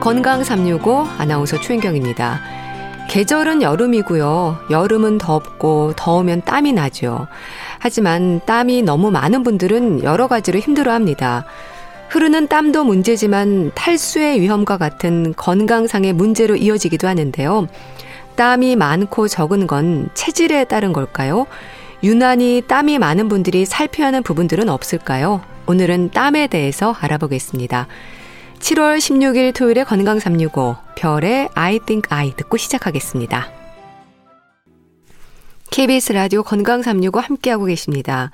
건강 365 아나운서 최인경입니다. 계절은 여름이고요. 여름은 덥고 더우면 땀이 나죠. 하지만 땀이 너무 많은 분들은 여러 가지로 힘들어 합니다. 흐르는 땀도 문제지만 탈수의 위험과 같은 건강상의 문제로 이어지기도 하는데요. 땀이 많고 적은 건 체질에 따른 걸까요? 유난히 땀이 많은 분들이 살펴야 하는 부분들은 없을까요? 오늘은 땀에 대해서 알아보겠습니다. 7월 16일 토요일에 건강 365 별의 I think I 듣고 시작하겠습니다. KBS 라디오 건강 365 함께하고 계십니다.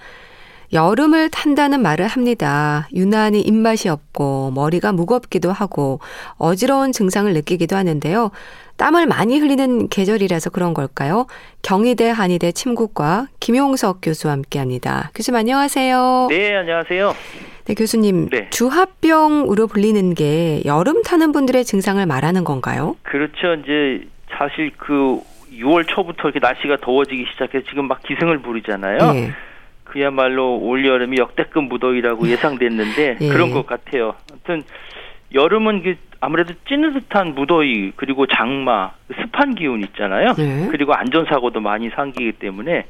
여름을 탄다는 말을 합니다. 유난히 입맛이 없고 머리가 무겁기도 하고 어지러운 증상을 느끼기도 하는데요. 땀을 많이 흘리는 계절이라서 그런 걸까요? 경희대 한의대 침구과 김용석 교수와 함께합니다. 교수님 안녕하세요. 네, 안녕하세요. 네, 교수님. 네. 주합병으로 불리는 게 여름 타는 분들의 증상을 말하는 건가요? 그렇죠. 이제 사실 그 6월 초부터 이렇게 날씨가 더워지기 시작해서 지금 막 기승을 부리잖아요. 네. 그야말로 올 여름이 역대급 무더위라고 예상됐는데 예. 그런 것 같아요. 아무튼 여름은 그 아무래도 찌는 듯한 무더위 그리고 장마 습한 기운 있잖아요. 네. 그리고 안전사고도 많이 생기기 때문에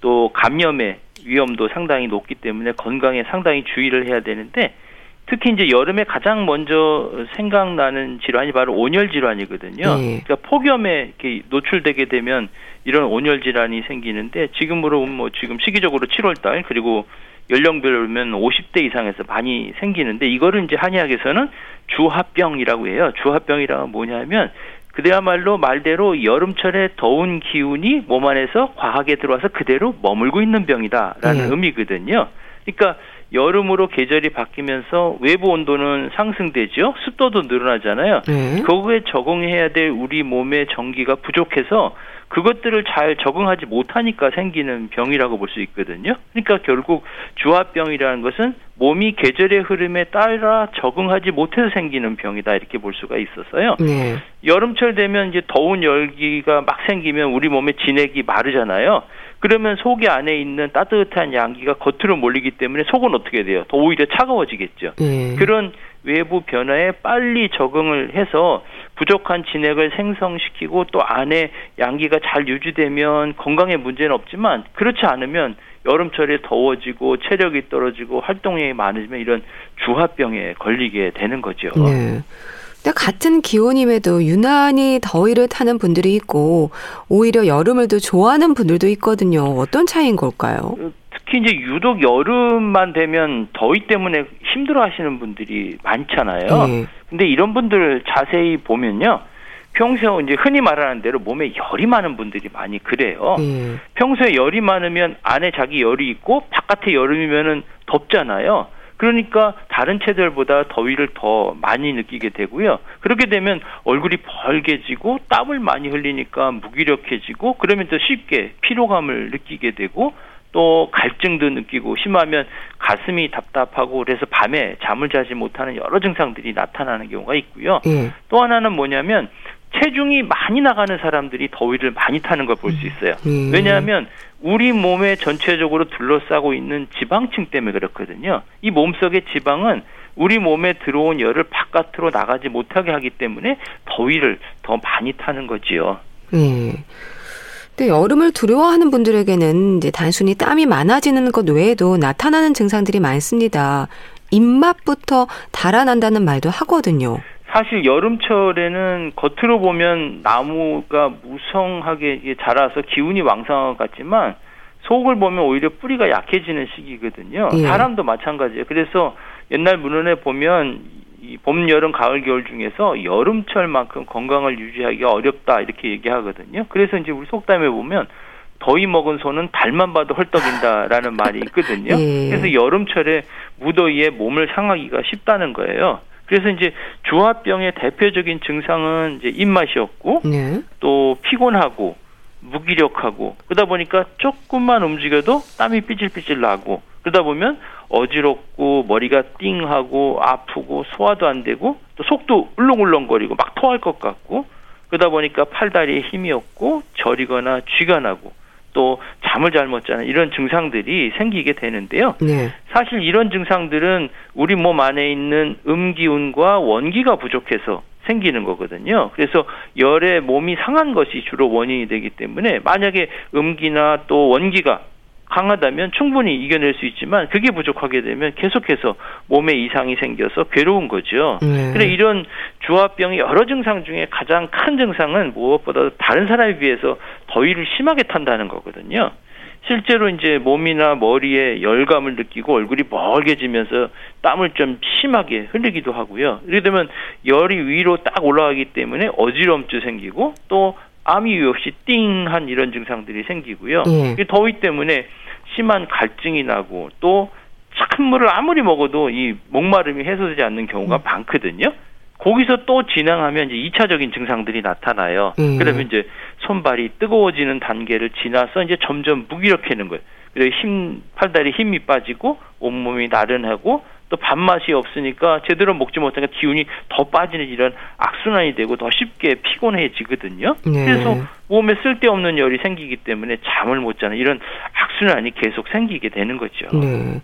또 감염의 위험도 상당히 높기 때문에 건강에 상당히 주의를 해야 되는데 특히 이제 여름에 가장 먼저 생각나는 질환이 바로 온열 질환이거든요. 네. 그러니까 폭염에 이렇게 노출되게 되면 이런 온열 질환이 생기는데 지금으로 뭐 지금 시기적으로 7월 달 그리고 연령별로면 50대 이상에서 많이 생기는데 이거를 이제 한의학에서는 주합병이라고 해요. 주합병이라고 뭐냐면 그야말로 말대로 여름철에 더운 기운이 몸 안에서 과하게 들어와서 그대로 머물고 있는 병이다라는 네. 의미거든요. 그러니까 여름으로 계절이 바뀌면서 외부 온도는 상승되죠. 습도도 늘어나잖아요. 네. 거기에 적응해야 될 우리 몸의 전기가 부족해서 그것들을 잘 적응하지 못하니까 생기는 병이라고 볼 수 있거든요. 그러니까 결국 주합병이라는 것은 몸이 계절의 흐름에 따라 적응하지 못해서 생기는 병이다 이렇게 볼 수가 있었어요. 네. 여름철 되면 이제 더운 열기가 막 생기면 우리 몸의 진액이 마르잖아요. 그러면 속이 안에 있는 따뜻한 양기가 겉으로 몰리기 때문에 속은 어떻게 돼요? 더 오히려 차가워지겠죠. 네. 그런 외부 변화에 빨리 적응을 해서 부족한 진액을 생성시키고 또 안에 양기가 잘 유지되면 건강에 문제는 없지만 그렇지 않으면 여름철에 더워지고 체력이 떨어지고 활동량이 많아지면 이런 주합병에 걸리게 되는 거죠. 네. 근데 같은 기온임에도 유난히 더위를 타는 분들이 있고 오히려 여름을 더 좋아하는 분들도 있거든요. 어떤 차이인 걸까요? 특히 이제 유독 여름만 되면 더위 때문에 힘들어 하시는 분들이 많잖아요. 네. 근데 이런 분들 자세히 보면요. 평소에 이제 흔히 말하는 대로 몸에 열이 많은 분들이 많이 그래요. 네. 평소에 열이 많으면 안에 자기 열이 있고 바깥에 여름이면은 덥잖아요. 그러니까 다른 체들보다 더위를 더 많이 느끼게 되고요. 그렇게 되면 얼굴이 벌게지고 땀을 많이 흘리니까 무기력해지고 그러면 더 쉽게 피로감을 느끼게 되고 또 갈증도 느끼고 심하면 가슴이 답답하고 그래서 밤에 잠을 자지 못하는 여러 증상들이 나타나는 경우가 있고요. 예. 또 하나는 뭐냐면 체중이 많이 나가는 사람들이 더위를 많이 타는 걸 볼수 음. 있어요. 음. 왜냐하면 우리 몸에 전체적으로 둘러싸고 있는 지방층 때문에 그렇거든요. 이 몸속의 지방은 우리 몸에 들어온 열을 바깥으로 나가지 못하게 하기 때문에 더위를 더 많이 타는 거지요. 음. 근데 여름을 두려워하는 분들에게는 이제 단순히 땀이 많아지는 것 외에도 나타나는 증상들이 많습니다. 입맛부터 달아난다는 말도 하거든요. 사실 여름철에는 겉으로 보면 나무가 무성하게 자라서 기운이 왕성한 것 같지만 속을 보면 오히려 뿌리가 약해지는 시기거든요. 예. 사람도 마찬가지예요. 그래서 옛날 문헌에 보면 이 봄, 여름, 가을, 겨울 중에서 여름철만큼 건강을 유지하기가 어렵다 이렇게 얘기하거든요. 그래서 이제 우리 속담에 보면 더위 먹은 손은 달만 봐도 헐떡인다라는 말이 있거든요. 예. 그래서 여름철에 무더위에 몸을 상하기가 쉽다는 거예요. 그래서 이제 주화병의 대표적인 증상은 이제 입맛이 없고 네. 또 피곤하고 무기력하고 그러다 보니까 조금만 움직여도 땀이 삐질삐질 나고 그러다 보면 어지럽고 머리가 띵하고 아프고 소화도 안 되고 또 속도 울렁울렁거리고 막 토할 것 같고 그러다 보니까 팔다리에 힘이 없고 저리거나 쥐가 나고 또 잠을 잘 못 자는 이런 증상들이 생기게 되는데요. 네. 사실 이런 증상들은 우리 몸 안에 있는 음기운과 원기가 부족해서 생기는 거거든요. 그래서 열에 몸이 상한 것이 주로 원인이 되기 때문에 만약에 음기나 또 원기가 강하다면 충분히 이겨낼 수 있지만 그게 부족하게 되면 계속해서 몸에 이상이 생겨서 괴로운 거죠. 네. 그래 이런 주화병의 여러 증상 중에 가장 큰 증상은 무엇보다 다른 사람에 비해서 더위를 심하게 탄다는 거거든요. 실제로 이제 몸이나 머리에 열감을 느끼고 얼굴이 멀개지면서 땀을 좀 심하게 흘리기도 하고요. 이렇게 되면 열이 위로 딱 올라가기 때문에 어지럼증 생기고 또 암이 없이 띵한 이런 증상들이 생기고요. 예. 더위 때문에 심한 갈증이 나고 또 찬물을 아무리 먹어도 이 목마름이 해소되지 않는 경우가 음. 많거든요. 거기서 또 진행하면 이제 2차적인 증상들이 나타나요. 음. 그러면 이제 손발이 뜨거워지는 단계를 지나서 이제 점점 무기력해지는 거예요. 그래서 힘, 팔다리 힘이 빠지고 온몸이 나른하고 또 밥맛이 없으니까 제대로 먹지 못하니까 기운이 더 빠지는 이런 악순환이 되고 더 쉽게 피곤해지거든요. 네. 그래서 몸에 쓸데없는 열이 생기기 때문에 잠을 못 자는 이런 악순환이 계속 생기게 되는 거죠. 네.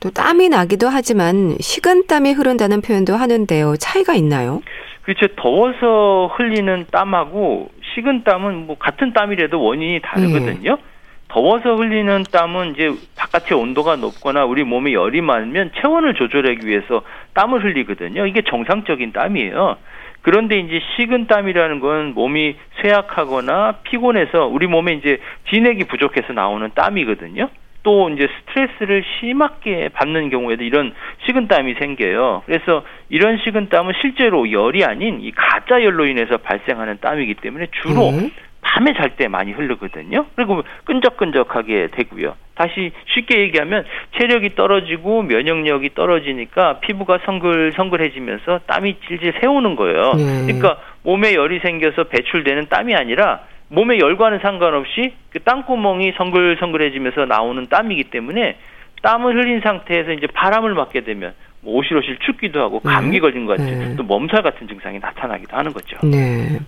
또 땀이 나기도 하지만 식은땀이 흐른다는 표현도 하는데요. 차이가 있나요? 그렇죠. 더워서 흘리는 땀하고 식은땀은 뭐 같은 땀이라도 원인이 다르거든요. 네. 더워서 흘리는 땀은 이제 바깥의 온도가 높거나 우리 몸에 열이 많으면 체온을 조절하기 위해서 땀을 흘리거든요. 이게 정상적인 땀이에요. 그런데 이제 식은 땀이라는 건 몸이 쇠약하거나 피곤해서 우리 몸에 이제 진액이 부족해서 나오는 땀이거든요. 또 이제 스트레스를 심하게 받는 경우에도 이런 식은 땀이 생겨요. 그래서 이런 식은 땀은 실제로 열이 아닌 이 가짜 열로 인해서 발생하는 땀이기 때문에 주로 음. 밤에 잘 때 많이 흐르거든요. 그리고 끈적끈적하게 되고요. 다시 쉽게 얘기하면 체력이 떨어지고 면역력이 떨어지니까 피부가 성글성글해지면서 땀이 질질 새우는 거예요. 네. 그러니까 몸에 열이 생겨서 배출되는 땀이 아니라 몸의 열과는 상관없이 그 땅구멍이 성글성글해지면서 나오는 땀이기 때문에 땀을 흘린 상태에서 이제 바람을 맞게 되면 뭐 오실오실 춥기도 하고 감기 네. 걸린 것 같은 네. 또 몸살 같은 증상이 나타나기도 하는 거죠. 네.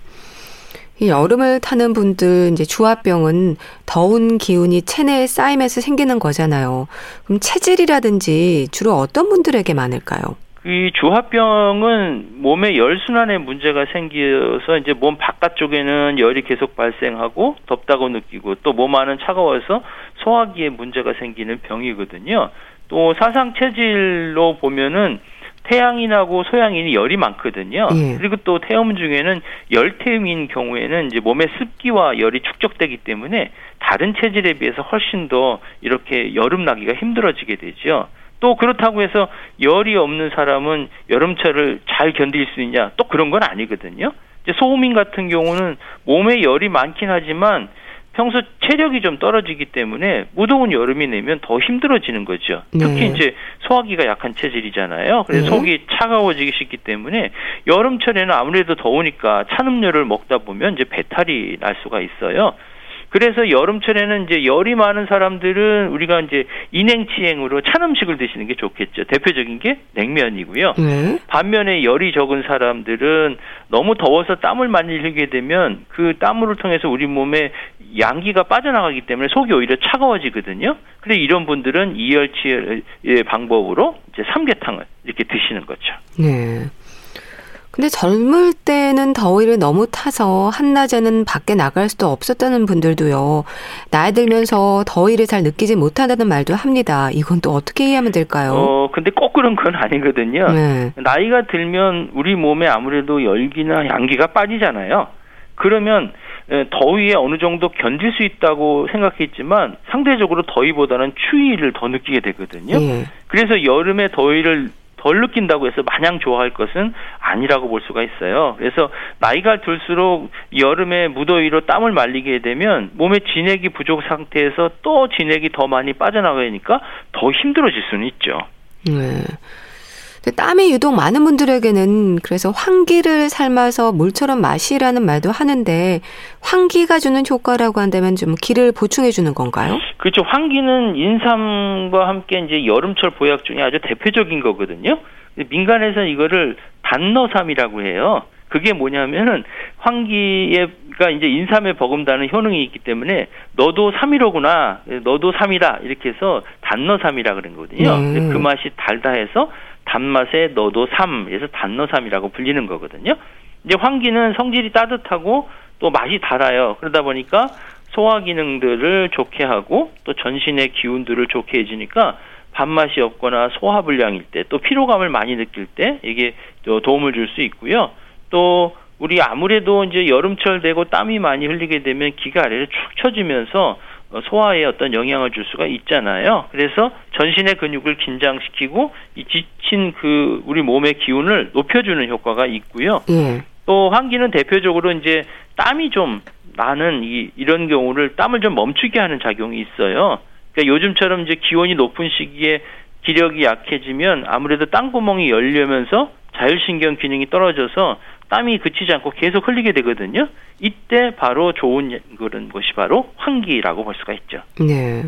이 여름을 타는 분들 이제 주화병은 더운 기운이 체내에 쌓이면서 생기는 거잖아요. 그럼 체질이라든지 주로 어떤 분들에게 많을까요? 이 주화병은 몸의 열 순환에 문제가 생겨서 이제 몸 바깥쪽에는 열이 계속 발생하고 덥다고 느끼고 또 몸 안은 차가워서 소화기에 문제가 생기는 병이거든요. 또 사상 체질로 보면은 태양인하고 소양인이 열이 많거든요. 예. 그리고 또 태음 중에는 열태음인 경우에는 이제 몸의 습기와 열이 축적되기 때문에 다른 체질에 비해서 훨씬 더 이렇게 여름 나기가 힘들어지게 되죠. 또 그렇다고 해서 열이 없는 사람은 여름철을 잘 견딜 수 있냐? 또 그런 건 아니거든요. 이제 소음인 같은 경우는 몸에 열이 많긴 하지만 평소 체력이 좀 떨어지기 때문에 무더운 여름이 내면 더 힘들어지는 거죠. 네. 특히 이제 소화기가 약한 체질이잖아요. 그래서 네. 속이 차가워지기 쉽기 때문에 여름철에는 아무래도 더우니까 찬 음료를 먹다 보면 이제 배탈이 날 수가 있어요. 그래서 여름철에는 이제 열이 많은 사람들은 우리가 이제 인행치행으로 찬 음식을 드시는 게 좋겠죠. 대표적인 게 냉면이고요. 네. 반면에 열이 적은 사람들은 너무 더워서 땀을 많이 흘리게 되면 그 땀을 통해서 우리 몸에 양기가 빠져나가기 때문에 속이 오히려 차가워지거든요. 그래서 이런 분들은 이열치열 방법으로 이제 삼계탕을 이렇게 드시는 거죠. 네. 근데 젊을 때는 더위를 너무 타서 한낮에는 밖에 나갈 수도 없었다는 분들도요. 나이 들면서 더위를 잘 느끼지 못한다는 말도 합니다. 이건 또 어떻게 이해하면 될까요? 어, 근데 꼭 그런 건 아니거든요. 네. 나이가 들면 우리 몸에 아무래도 열기나 양기가 빠지잖아요. 그러면 더위에 어느 정도 견딜 수 있다고 생각했지만 상대적으로 더위보다는 추위를 더 느끼게 되거든요. 네. 그래서 여름에 더위를 덜 느낀다고 해서 마냥 좋아할 것은 아니라고 볼 수가 있어요. 그래서 나이가 들수록 여름에 무더위로 땀을 말리게 되면 몸에 진액이 부족 상태에서 또 진액이 더 많이 빠져나가니까 더 힘들어질 수는 있죠. 네. 땀이 유독 많은 분들에게는 그래서 환기를 삶아서 물처럼 마시라는 말도 하는데 환기가 주는 효과라고 한다면 좀 기를 보충해 주는 건가요? 그렇죠. 환기는 인삼과 함께 이제 여름철 보약 중에 아주 대표적인 거거든요. 민간에서는 이거를 단너삼이라고 해요. 그게 뭐냐면은 환기에 그러니까 이제 인삼에 버금다는 효능이 있기 때문에 너도 삼이로구나, 너도 삼이다 이렇게 해서 단너삼이라 그런 거거든요. 네. 그 맛이 달다 해서 단맛에 너도 삼, 그래서 단너삼이라고 불리는 거거든요. 이제 황기는 성질이 따뜻하고 또 맛이 달아요. 그러다 보니까 소화 기능들을 좋게 하고 또 전신의 기운들을 좋게 해주니까 밥맛이 없거나 소화 불량일 때 또 피로감을 많이 느낄 때 이게 도움을 줄 수 있고요. 또 우리 아무래도 이제 여름철 되고 땀이 많이 흘리게 되면 기가 아래로 축 처지면서 어, 소화에 어떤 영향을 줄 수가 있잖아요. 그래서 전신의 근육을 긴장시키고 이 지친 그 우리 몸의 기운을 높여주는 효과가 있고요. 예. 또 환기는 대표적으로 이제 땀이 좀 나는 이 이런 경우를 땀을 좀 멈추게 하는 작용이 있어요. 그러니까 요즘처럼 이제 기온이 높은 시기에 기력이 약해지면 아무래도 땀구멍이 열려면서 자율신경 기능이 떨어져서 땀이 그치지 않고 계속 흘리게 되거든요. 이때 바로 좋은 그런 것이 바로 환기라고 볼 수가 있죠. 네.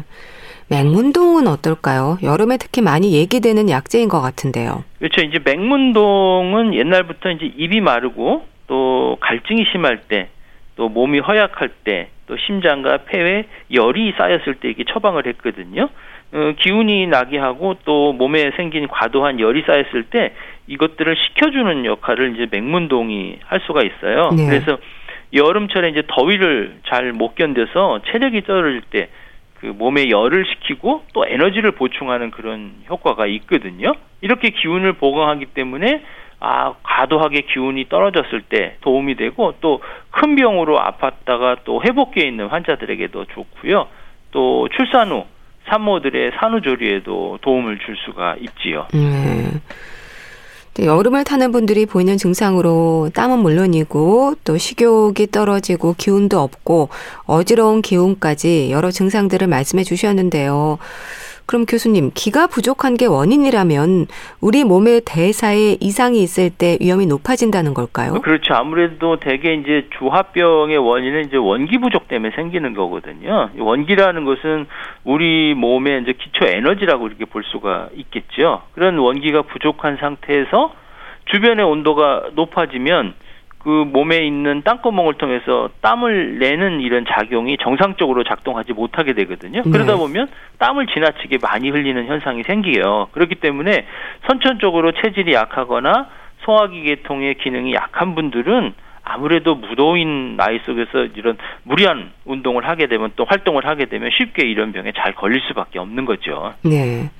맹문동은 어떨까요? 여름에 특히 많이 얘기되는 약재인 것 같은데요. 그렇죠. 이제 맹문동은 옛날부터 이제 입이 마르고 또 갈증이 심할 때, 또 몸이 허약할 때, 또 심장과 폐에 열이 쌓였을 때 이게 처방을 했거든요. 어, 기운이 나게 하고 또 몸에 생긴 과도한 열이 쌓였을 때 이것들을 식혀주는 역할을 이제 맹문동이 할 수가 있어요. 네. 그래서 여름철에 이제 더위를 잘 못 견뎌서 체력이 떨어질 때 그 몸에 열을 식히고 또 에너지를 보충하는 그런 효과가 있거든요. 이렇게 기운을 보강하기 때문에 아, 과도하게 기운이 떨어졌을 때 도움이 되고 또 큰 병으로 아팠다가 또 회복기에 있는 환자들에게도 좋고요. 또 출산 후 산모들의 산후조리에도 도움을 줄 수가 있지요. 음. 여름을 타는 분들이 보이는 증상으로 땀은 물론이고 또 식욕이 떨어지고 기운도 없고 어지러운 기운까지 여러 증상들을 말씀해 주셨는데요. 그럼 교수님, 기가 부족한 게 원인이라면 우리 몸의 대사에 이상이 있을 때 위험이 높아진다는 걸까요? 그렇죠. 아무래도 대개 이제 주합병의 원인은 이제 원기 부족 때문에 생기는 거거든요. 원기라는 것은 우리 몸의 이제 기초 에너지라고 이렇게 볼 수가 있겠죠. 그런 원기가 부족한 상태에서 주변의 온도가 높아지면 그 몸에 있는 땅구멍을 통해서 땀을 내는 이런 작용이 정상적으로 작동하지 못하게 되거든요. 네. 그러다 보면 땀을 지나치게 많이 흘리는 현상이 생겨요. 그렇기 때문에 선천적으로 체질이 약하거나 소화기 계통의 기능이 약한 분들은 아무래도 무더운 나이 속에서 이런 무리한 운동을 하게 되면 또 활동을 하게 되면 쉽게 이런 병에 잘 걸릴 수밖에 없는 거죠. 네.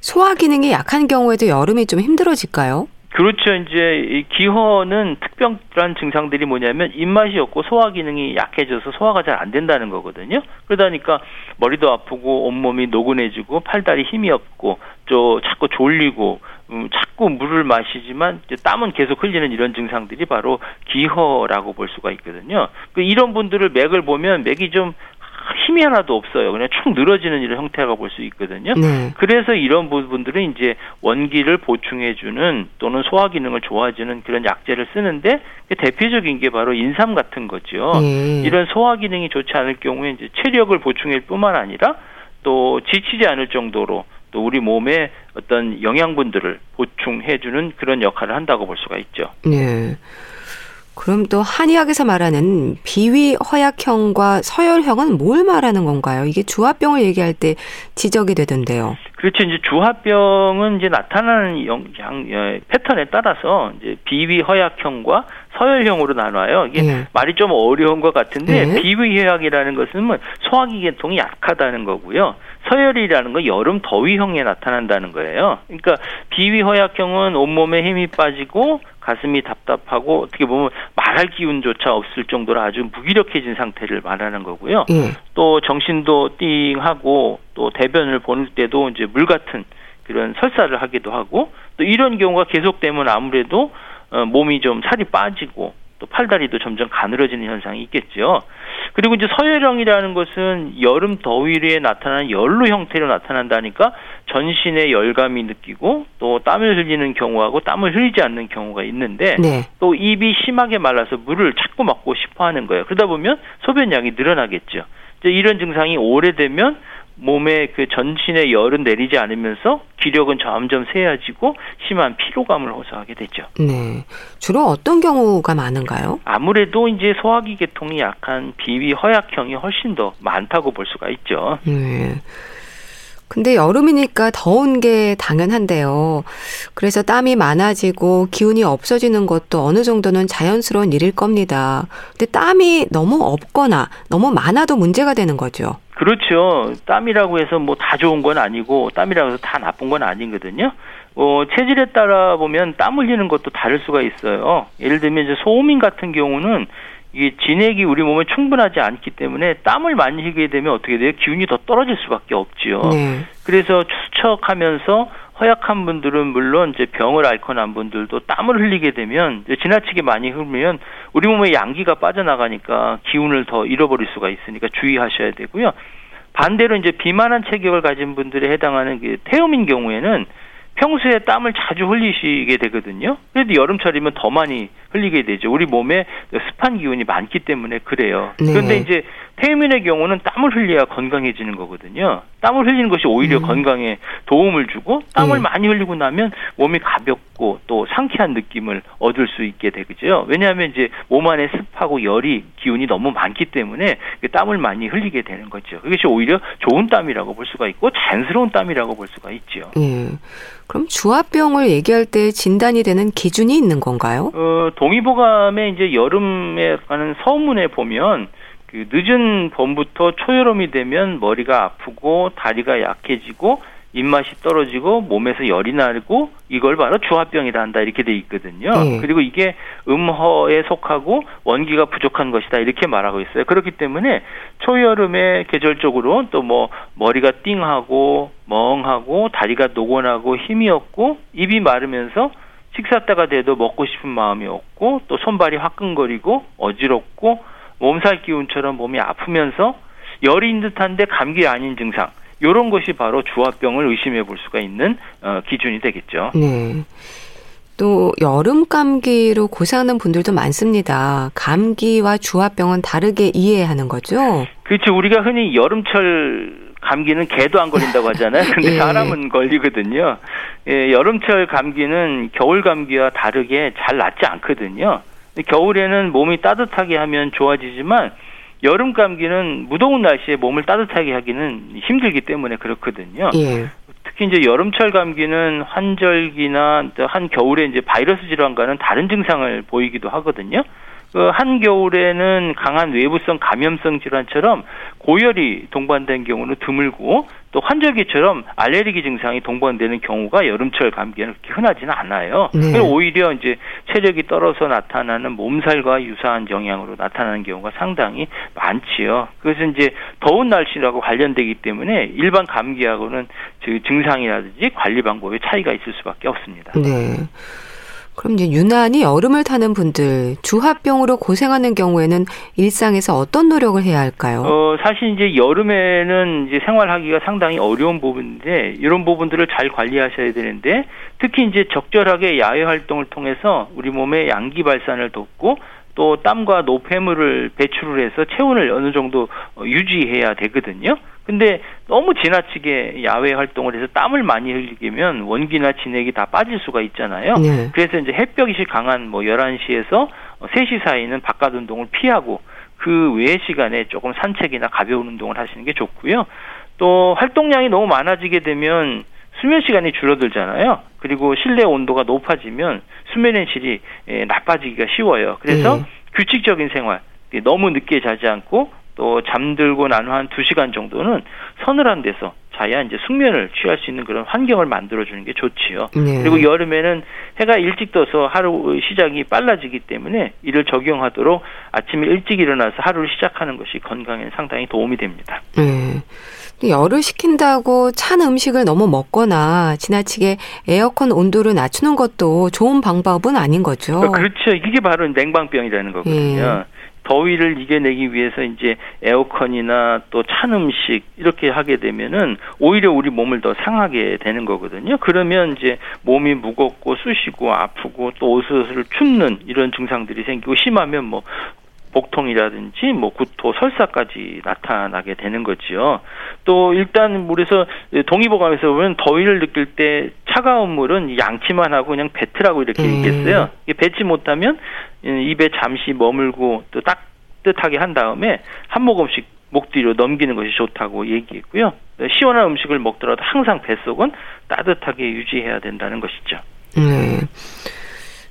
소화 기능이 약한 경우에도 여름이 좀 힘들어질까요? 그렇죠. 이제 이 기허는 특별한 증상들이 뭐냐면 입맛이 없고 소화 기능이 약해져서 소화가 잘 안 된다는 거거든요. 그러다니까 머리도 아프고 온몸이 노곤해지고 팔다리 힘이 없고 또 자꾸 졸리고 음, 자꾸 물을 마시지만 땀은 계속 흘리는 이런 증상들이 바로 기허라고 볼 수가 있거든요. 그 이런 분들을 맥을 보면 맥이 좀 힘이 하나도 없어요. 그냥 축 늘어지는 이런 형태가 볼 수 있거든요. 네. 그래서 이런 부분들은 이제 원기를 보충해주는 또는 소화 기능을 좋아지는 그런 약재를 쓰는데 대표적인 게 바로 인삼 같은 거죠. 네. 이런 소화 기능이 좋지 않을 경우에 이제 체력을 보충할 뿐만 아니라 또 지치지 않을 정도로 또 우리 몸에 어떤 영양분들을 보충해주는 그런 역할을 한다고 볼 수가 있죠. 네. 그럼 또 한의학에서 말하는 비위 허약형과 서열형은 뭘 말하는 건가요? 이게 주합병을 얘기할 때 지적이 되던데요. 그렇죠. 이제 주합병은 이제 나타나는 영향 예, 패턴에 따라서 이제 비위 허약형과 서열형으로 나눠요. 이게 네. 말이 좀 어려운 것 같은데 네. 비위 허약이라는 것은 뭐 소화기 계통이 약하다는 거고요. 서열이라는 건 여름 더위형에 나타난다는 거예요. 그러니까 비위 허약형은 온몸에 힘이 빠지고 가슴이 답답하고 어떻게 보면 말할 기운조차 없을 정도로 아주 무기력해진 상태를 말하는 거고요. 예. 또 정신도 띵하고 또 대변을 보낼 때도 이제 물 같은 그런 설사를 하기도 하고 또 이런 경우가 계속되면 아무래도 어, 몸이 좀 살이 빠지고 또 팔다리도 점점 가늘어지는 현상이 있겠죠. 그리고 이제 서열형이라는 것은 여름 더위에 나타나는 열로 형태로 나타난다니까 전신에 열감이 느끼고 또 땀을 흘리는 경우하고 땀을 흘리지 않는 경우가 있는데 네. 또 입이 심하게 말라서 물을 자꾸 먹고 싶어 하는 거예요. 그러다 보면 소변량이 늘어나겠죠. 이제 이런 증상이 오래되면 몸에 그 전신에 열은 내리지 않으면서 기력은 점점 세야지고 심한 피로감을 호소하게 되죠. 네. 주로 어떤 경우가 많은가요? 아무래도 이제 소화기 계통이 약한 비위 허약형이 훨씬 더 많다고 볼 수가 있죠. 네. 근데 여름이니까 더운 게 당연한데요. 그래서 땀이 많아지고 기운이 없어지는 것도 어느 정도는 자연스러운 일일 겁니다. 근데 땀이 너무 없거나 너무 많아도 문제가 되는 거죠. 그렇죠. 땀이라고 해서 뭐 다 좋은 건 아니고 땀이라고 해서 다 나쁜 건 아니거든요. 어, 체질에 따라 보면 땀 흘리는 것도 다를 수가 있어요. 예를 들면 이제 소음인 같은 경우는 이게 진액이 우리 몸에 충분하지 않기 때문에 땀을 많이 흘리게 되면 어떻게 돼요? 기운이 더 떨어질 수밖에 없지요. 네. 그래서 추척하면서 허약한 분들은 물론 이제 병을 앓고 난 분들도 땀을 흘리게 되면 지나치게 많이 흘리면 우리 몸에 양기가 빠져나가니까 기운을 더 잃어버릴 수가 있으니까 주의하셔야 되고요. 반대로 이제 비만한 체격을 가진 분들에 해당하는 그 태음인 경우에는 평소에 땀을 자주 흘리시게 되거든요. 그래도 여름철이면 더 많이 흘리게 되죠. 우리 몸에 습한 기운이 많기 때문에 그래요. 네. 그런데 이제 태민의 경우는 땀을 흘려야 건강해지는 거거든요. 땀을 흘리는 것이 오히려 음. 건강에 도움을 주고 땀을 네. 많이 흘리고 나면 몸이 가볍고 또 상쾌한 느낌을 얻을 수 있게 되죠. 왜냐하면 이제 몸 안에 습하고 열이 기운이 너무 많기 때문에 그 땀을 많이 흘리게 되는 거죠. 그것이 오히려 좋은 땀이라고 볼 수가 있고 자연스러운 땀이라고 볼 수가 있죠. 네. 그럼 주화병을 얘기할 때 진단이 되는 기준이 있는 건가요? 어, 동의보감에 이제 여름에 가는 서문에 보면 그 늦은 봄부터 초여름이 되면 머리가 아프고 다리가 약해지고 입맛이 떨어지고 몸에서 열이 나고 이걸 바로 주화병이다 한다 이렇게 돼 있거든요. 네. 그리고 이게 음허에 속하고 원기가 부족한 것이다 이렇게 말하고 있어요. 그렇기 때문에 초여름에 계절적으로 또 뭐 머리가 띵하고 멍하고 다리가 노곤하고 힘이 없고 입이 마르면서 식사 때가 돼도 먹고 싶은 마음이 없고 또 손발이 화끈거리고 어지럽고 몸살 기운처럼 몸이 아프면서 열인 듯한데 감기 아닌 증상 이런 것이 바로 주화병을 의심해 볼 수가 있는 어, 기준이 되겠죠. 네. 또 여름 감기로 고생하는 분들도 많습니다. 감기와 주화병은 다르게 이해하는 거죠? 그렇죠. 우리가 흔히 여름철 감기는 개도 안 걸린다고 하잖아요. 근데 예. 사람은 걸리거든요. 예, 여름철 감기는 겨울 감기와 다르게 잘 낫지 않거든요. 겨울에는 몸이 따뜻하게 하면 좋아지지만 여름 감기는 무더운 날씨에 몸을 따뜻하게 하기는 힘들기 때문에 그렇거든요. 예. 특히 이제 여름철 감기는 환절기나 한 겨울에 이제 바이러스 질환과는 다른 증상을 보이기도 하거든요. 그 한겨울에는 강한 외부성 감염성 질환처럼 고열이 동반된 경우는 드물고 또 환절기처럼 알레르기 증상이 동반되는 경우가 여름철 감기에는 그렇게 흔하지는 않아요. 네. 오히려 이제 체력이 떨어서 나타나는 몸살과 유사한 영향으로 나타나는 경우가 상당히 많지요. 그래서 이제 더운 날씨라고 관련되기 때문에 일반 감기하고는 증상이라든지 관리 방법에 차이가 있을 수밖에 없습니다. 네. 그럼 이제 유난히 여름을 타는 분들 주화병으로 고생하는 경우에는 일상에서 어떤 노력을 해야 할까요? 어, 사실 이제 여름에는 이제 생활하기가 상당히 어려운 부분인데 이런 부분들을 잘 관리하셔야 되는데 특히 이제 적절하게 야외 활동을 통해서 우리 몸의 양기 발산을 돕고 또 땀과 노폐물을 배출을 해서 체온을 어느 정도 유지해야 되거든요. 근데 너무 지나치게 야외 활동을 해서 땀을 많이 흘리면 원기나 진액이 다 빠질 수가 있잖아요. 네. 그래서 이제 햇볕이 강한 뭐 11시에서 3시 사이는 바깥 운동을 피하고 그 외의 시간에 조금 산책이나 가벼운 운동을 하시는 게 좋고요. 또 활동량이 너무 많아지게 되면 수면 시간이 줄어들잖아요. 그리고 실내 온도가 높아지면 수면의 질이 예, 나빠지기가 쉬워요. 그래서 네. 규칙적인 생활, 너무 늦게 자지 않고 또 잠들고 난 후 한 두시간 정도는 서늘한 데서 자야 이제 숙면을 취할 수 있는 그런 환경을 만들어 주는 게 좋지요. 네. 그리고 여름에는 해가 일찍 떠서 하루 시작이 빨라지기 때문에 이를 적용하도록 아침에 일찍 일어나서 하루를 시작하는 것이 건강에 상당히 도움이 됩니다. 네. 열을 식힌다고 찬 음식을 너무 먹거나 지나치게 에어컨 온도를 낮추는 것도 좋은 방법은 아닌 거죠. 어, 그렇죠. 이게 바로 냉방병이라는 거거든요. 예. 더위를 이겨내기 위해서 이제 에어컨이나 또 찬 음식 이렇게 하게 되면은 오히려 우리 몸을 더 상하게 되는 거거든요. 그러면 이제 몸이 무겁고 쑤시고 아프고 또 오슬오슬 춥는 이런 증상들이 생기고 심하면 뭐 복통이라든지 뭐 구토, 설사까지 나타나게 되는 거지요. 또 일단 물에서 동의보감에서 보면 더위를 느낄 때 차가운 물은 양치만 하고 그냥 뱉으라고 이렇게 음. 얘기했어요. 뱉지 못하면 입에 잠시 머물고 또 따뜻하게 한 다음에 한 모금씩 목 뒤로 넘기는 것이 좋다고 얘기했고요. 시원한 음식을 먹더라도 항상 뱃속은 따뜻하게 유지해야 된다는 것이죠. 네.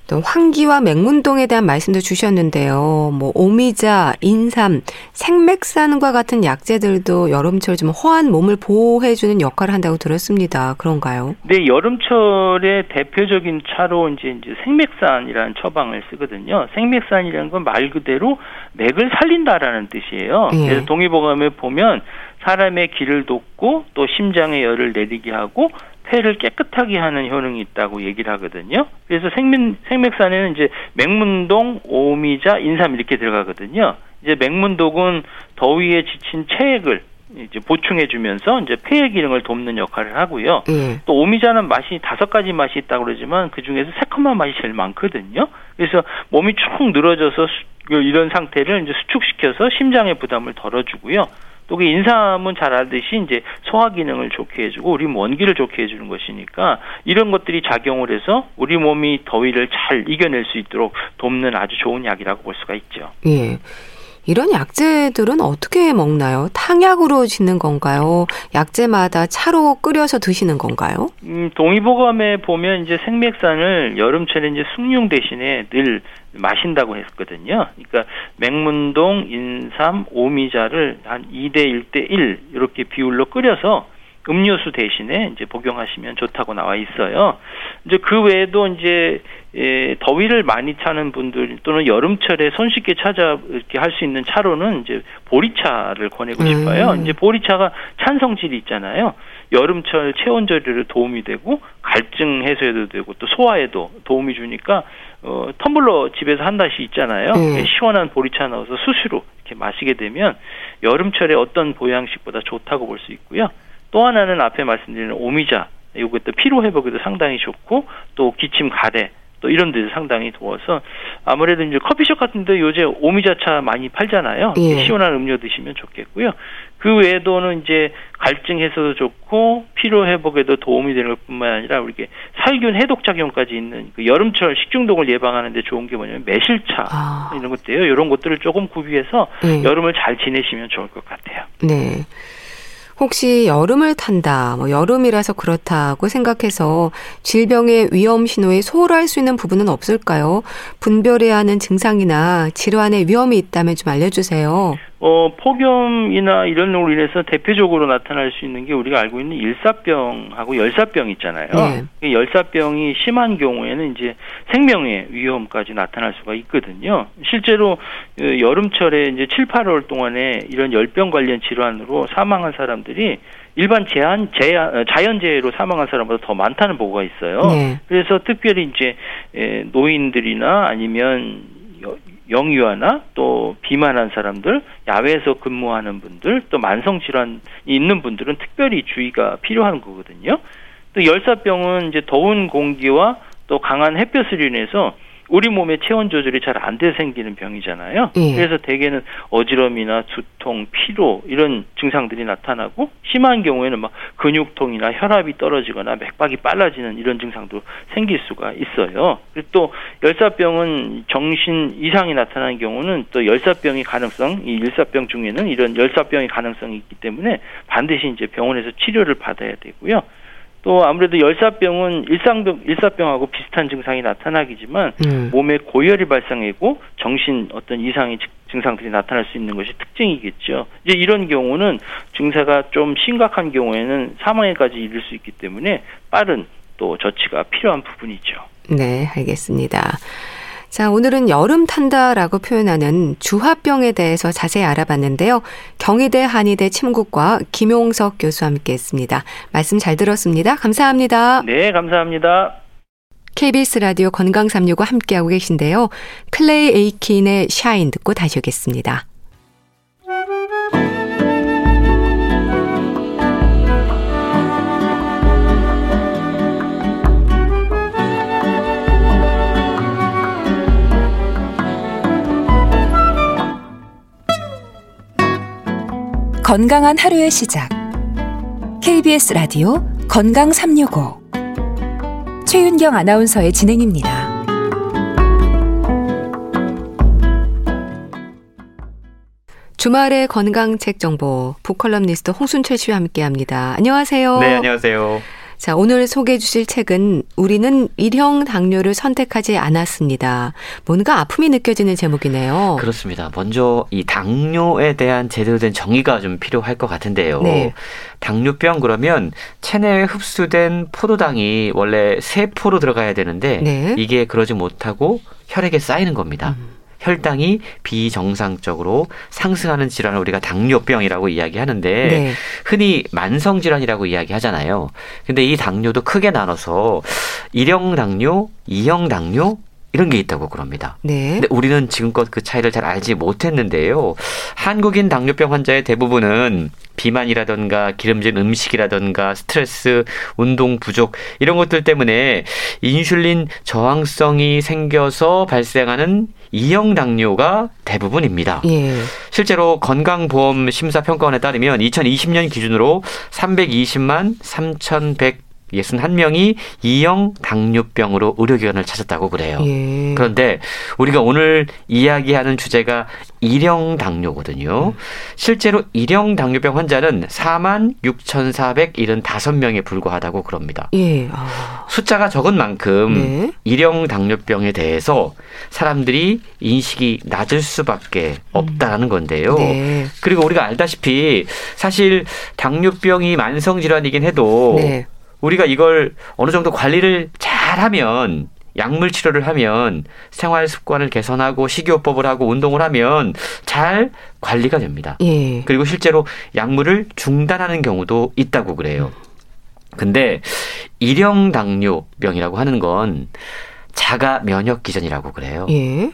또 환기와 맹문동에 대한 말씀도 주셨는데요. 뭐 오미자, 인삼, 생맥산과 같은 약재들도 여름철 좀 허한 몸을 보호해주는 역할을 한다고 들었습니다. 그런가요? 네, 여름철의 대표적인 차로 이제 이제 생맥산이라는 처방을 쓰거든요. 생맥산이라는 건 말 그대로 맥을 살린다라는 뜻이에요. 예. 그래서 동의보감에 보면 사람의 기를 돕고 또 심장의 열을 내리게 하고 폐를 깨끗하게 하는 효능이 있다고 얘기를 하거든요. 그래서 생맥, 생맥산에는 이제 맹문동, 오미자, 인삼 이렇게 들어가거든요. 이제 맹문독은 더위에 지친 체액을 이제 보충해주면서 이제 폐의 기능을 돕는 역할을 하고요. 예. 또 오미자는 맛이 다섯 가지 맛이 있다고 그러지만 그 중에서 새콤한 맛이 제일 많거든요. 그래서 몸이 쭉 늘어져서 이런 상태를 이제 수축시켜서 심장의 부담을 덜어주고요. 또 그 인삼은 잘 알듯이 이제 소화 기능을 좋게 해주고 우리 원기를 좋게 해주는 것이니까 이런 것들이 작용을 해서 우리 몸이 더위를 잘 이겨낼 수 있도록 돕는 아주 좋은 약이라고 볼 수가 있죠. 예. 이런 약재들은 어떻게 먹나요? 탕약으로 짓는 건가요? 약재마다 차로 끓여서 드시는 건가요? 음, 동의보감에 보면 이제 생맥산을 여름철에 이제 숭늉 대신에 늘 마신다고 했거든요. 그러니까 맹문동, 인삼, 오미자를 한 2대 1대 1 이렇게 비율로 끓여서 음료수 대신에 이제 복용하시면 좋다고 나와 있어요. 이제 그 외에도 이제 예, 더위를 많이 타는 분들 또는 여름철에 손쉽게 찾아 이렇게 할 수 있는 차로는 이제 보리차를 권하고 음. 싶어요. 이제 보리차가 찬성질이 있잖아요. 여름철 체온 조절에 도움이 되고 갈증 해소에도 되고 또 소화에도 도움이 주니까 어 텀블러 집에서 한 단씩 있잖아요. 음. 시원한 보리차 넣어서 수시로 이렇게 마시게 되면 여름철에 어떤 보양식보다 좋다고 볼 수 있고요. 또 하나는 앞에 말씀드린 오미자 이것도 피로 회복에도 상당히 좋고 또 기침 가래 또 이런 데서 상당히 도와서 아무래도 이제 커피숍 같은데 요새 오미자차 많이 팔잖아요. 예. 시원한 음료 드시면 좋겠고요. 그 외에도는 이제 갈증 해소도 좋고 피로 회복에도 도움이 되는 것뿐만 아니라 우리게 살균 해독 작용까지 있는 그 여름철 식중독을 예방하는데 좋은 게 뭐냐면 매실차 아. 이런 것들요. 이런 것들을 조금 구비해서 예. 여름을 잘 지내시면 좋을 것 같아요. 네. 혹시 여름을 탄다, 뭐 여름이라서 그렇다고 생각해서 질병의 위험 신호에 소홀할 수 있는 부분은 없을까요? 분별해야 하는 증상이나 질환의 위험이 있다면 좀 알려주세요. 어, 폭염이나 이런 걸로 인해서 대표적으로 나타날 수 있는 게 우리가 알고 있는 일사병하고 열사병 있잖아요. 네. 열사병이 심한 경우에는 이제 생명의 위험까지 나타날 수가 있거든요. 실제로 어, 여름철에 이제 7, 8월 동안에 이런 열병 관련 질환으로 사망한 사람들이 일반 제한, 제한 어, 자연재해로 사망한 사람보다 더 많다는 보고가 있어요. 네. 그래서 특별히 이제 노인들이나 아니면 영유아나 또 비만한 사람들, 야외에서 근무하는 분들, 또 만성 질환이 있는 분들은 특별히 주의가 필요한 거거든요. 또 열사병은 이제 더운 공기와 또 강한 햇볕을 인해서 우리 몸의 체온 조절이 잘 안 돼 생기는 병이잖아요. 예. 그래서 대개는 어지럼이나 두통, 피로 이런 증상들이 나타나고 심한 경우에는 막 근육통이나 혈압이 떨어지거나 맥박이 빨라지는 이런 증상도 생길 수가 있어요. 그리고 또 열사병은 정신 이상이 나타나는 경우는 또 열사병의 가능성, 이 일사병 중에는 이런 열사병의 가능성이 있기 때문에 반드시 이제 병원에서 치료를 받아야 되고요. 또 아무래도 열사병은 일상병 일사병하고 비슷한 증상이 나타나기지만 음. 몸에 고열이 발생하고 정신 어떤 이상의 증상들이 나타날 수 있는 것이 특징이겠죠. 이제 이런 경우는 증세가 좀 심각한 경우에는 사망에까지 이를 수 있기 때문에 빠른 또 조치가 필요한 부분이죠. 네, 알겠습니다. 자, 오늘은 여름 탄다라고 표현하는 주화병에 대해서 자세히 알아봤는데요. 경희대 한의대 침구과 김용석 교수와 함께 했습니다. 말씀 잘 들었습니다. 감사합니다. 네, 감사합니다. KBS 라디오 건강 365 함께하고 계신데요. 클레이 에이킨의 Shine 듣고 다시 오겠습니다. 건강한 하루의 시작. KBS 라디오 건강 365. 최윤경 아나운서의 진행입니다. 주말의 건강 책 정보 북컬럼니스트 홍순철 씨와 함께합니다. 안녕하세요. 네, 안녕하세요. 자, 오늘 소개해 주실 책은 우리는 일형 당뇨를 선택하지 않았습니다. 뭔가 아픔이 느껴지는 제목이네요. 그렇습니다. 먼저 이 당뇨에 대한 제대로 된 정의가 좀 필요할 것 같은데요. 네. 당뇨병 그러면 체내에 흡수된 포도당이 원래 세포로 들어가야 되는데 네. 이게 그러지 못하고 혈액에 쌓이는 겁니다. 음. 혈당이 비정상적으로 상승하는 질환을 우리가 당뇨병이라고 이야기하는데 네. 흔히 만성 질환이라고 이야기하잖아요. 근데 이 당뇨도 크게 나눠서 1형 당뇨, 2형 당뇨, 이런 게 있다고 그럽니다. 네. 근데 우리는 지금껏 그 차이를 잘 알지 못했는데요. 한국인 당뇨병 환자의 대부분은 비만이라던가 기름진 음식이라던가 스트레스, 운동 부족 이런 것들 때문에 인슐린 저항성이 생겨서 발생하는 이형 당뇨가 대부분입니다. 예. 실제로 건강보험 심사평가원에 따르면 2020년 기준으로 320만 3,100 61명이 이형 당뇨병으로 의료기관을 찾았다고 그래요. 예. 그런데 우리가 오늘 이야기하는 주제가 일형 당뇨거든요. 음. 실제로 일형 당뇨병 환자는 4만 6,475명에 불과하다고 그럽니다. 예. 아. 숫자가 적은 만큼 네. 일형 당뇨병에 대해서 사람들이 인식이 낮을 수밖에 음. 없다라는 건데요. 네. 그리고 우리가 알다시피 사실 당뇨병이 만성 질환이긴 해도 네. 우리가 이걸 어느 정도 관리를 잘 하면 약물 치료를 하면 생활 습관을 개선하고 식이요법을 하고 운동을 하면 잘 관리가 됩니다. 예. 그리고 실제로 약물을 중단하는 경우도 있다고 그래요. 근데 일형 당뇨병이라고 하는 건 자가 면역 기전이라고 그래요. 예.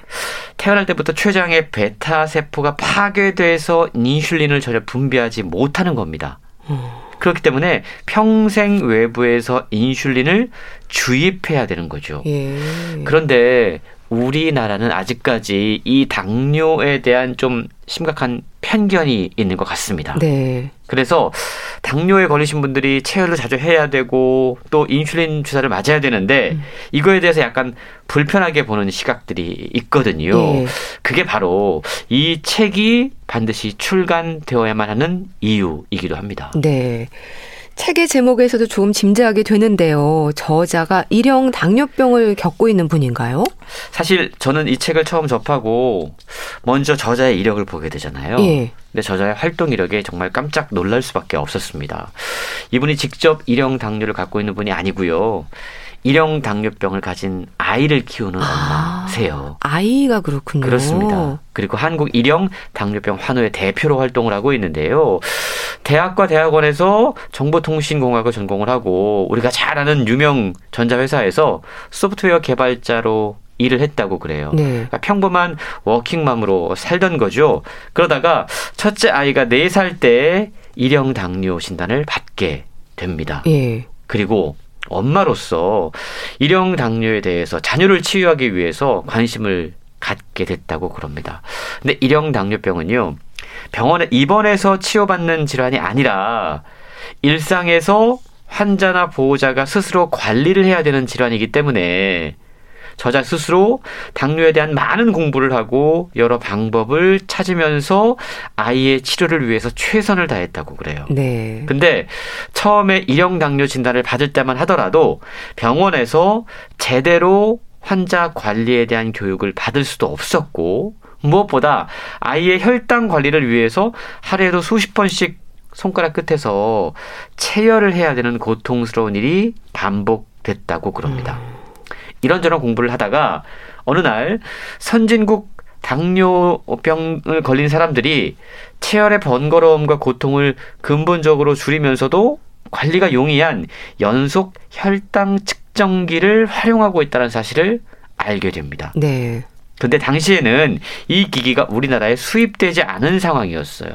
태어날 때부터 췌장의 베타 세포가 파괴돼서 인슐린을 전혀 분비하지 못하는 겁니다. 음. 그렇기 때문에 평생 외부에서 인슐린을 주입해야 되는 거죠. 예. 그런데 우리나라는 아직까지 이 당뇨에 대한 좀 심각한 편견이 있는 것 같습니다. 네. 그래서 당뇨에 걸리신 분들이 체열을 자주 해야 되고 또 인슐린 주사를 맞아야 되는데 음. 이거에 대해서 약간 불편하게 보는 시각들이 있거든요. 네. 그게 바로 이 책이 반드시 출간되어야만 하는 이유이기도 합니다. 네. 책의 제목에서도 조금 짐작하게 되는데요. 저자가 일형 당뇨병을 겪고 있는 분인가요? 사실 저는 이 책을 처음 접하고 먼저 저자의 이력을 보게 되잖아요. 예. 근데 저자의 활동 이력에 정말 깜짝 놀랄 수밖에 없었습니다. 이분이 직접 일형 당뇨를 갖고 있는 분이 아니고요. 일형 당뇨병을 가진 아이를 키우는 아, 엄마세요. 아이가 그렇군요. 그렇습니다. 그리고 한국 일형 당뇨병 환호의 대표로 활동을 하고 있는데요. 대학과 대학원에서 정보통신공학을 전공을 하고 우리가 잘 아는 유명 전자회사에서 소프트웨어 개발자로 일을 했다고 그래요. 네. 그러니까 평범한 워킹맘으로 살던 거죠. 그러다가 첫째 아이가 4살 때 일형 당뇨 진단을 받게 됩니다. 예. 그리고 엄마로서 일형 당뇨에 대해서 자녀를 치유하기 위해서 관심을 갖게 됐다고 그럽니다. 근데 일형 당뇨병은요. 병원에 입원해서 치료받는 질환이 아니라 일상에서 환자나 보호자가 스스로 관리를 해야 되는 질환이기 때문에 저자 스스로 당뇨에 대한 많은 공부를 하고 여러 방법을 찾으면서 아이의 치료를 위해서 최선을 다했다고 그래요. 네. 근데 처음에 일형 당뇨 진단을 받을 때만 하더라도 병원에서 제대로 환자 관리에 대한 교육을 받을 수도 없었고 무엇보다 아이의 혈당 관리를 위해서 하루에도 수십 번씩 손가락 끝에서 체열을 해야 되는 고통스러운 일이 반복됐다고 그럽니다. 음. 이런저런 공부를 하다가 어느 날 선진국 당뇨병을 걸린 사람들이 체열의 번거로움과 고통을 근본적으로 줄이면서도 관리가 용이한 연속 혈당 측정기를 활용하고 있다는 사실을 알게 됩니다. 네. 근데 당시에는 이 기기가 우리나라에 수입되지 않은 상황이었어요.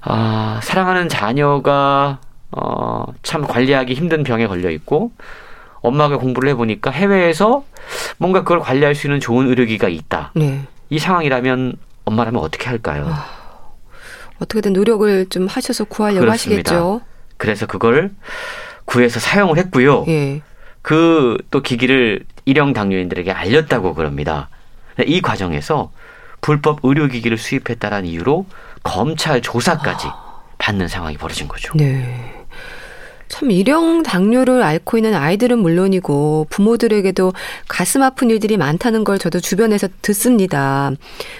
아, 사랑하는 자녀가 어, 참 관리하기 힘든 병에 걸려 있고 엄마가 공부를 해보니까 해외에서 뭔가 그걸 관리할 수 있는 좋은 의료기가 있다. 네. 이 상황이라면 엄마라면 어떻게 할까요? 아, 어떻게든 노력을 좀 하셔서 구하려고 그렇습니다. 하시겠죠. 그래서 그걸 구해서 사용을 했고요. 예. 그 또 기기를 일형 당뇨인들에게 알렸다고 그럽니다. 이 과정에서 불법 의료기기를 수입했다는 이유로 검찰 조사까지 아. 받는 상황이 벌어진 거죠. 네. 참 일형 당뇨를 앓고 있는 아이들은 물론이고 부모들에게도 가슴 아픈 일들이 많다는 걸 저도 주변에서 듣습니다.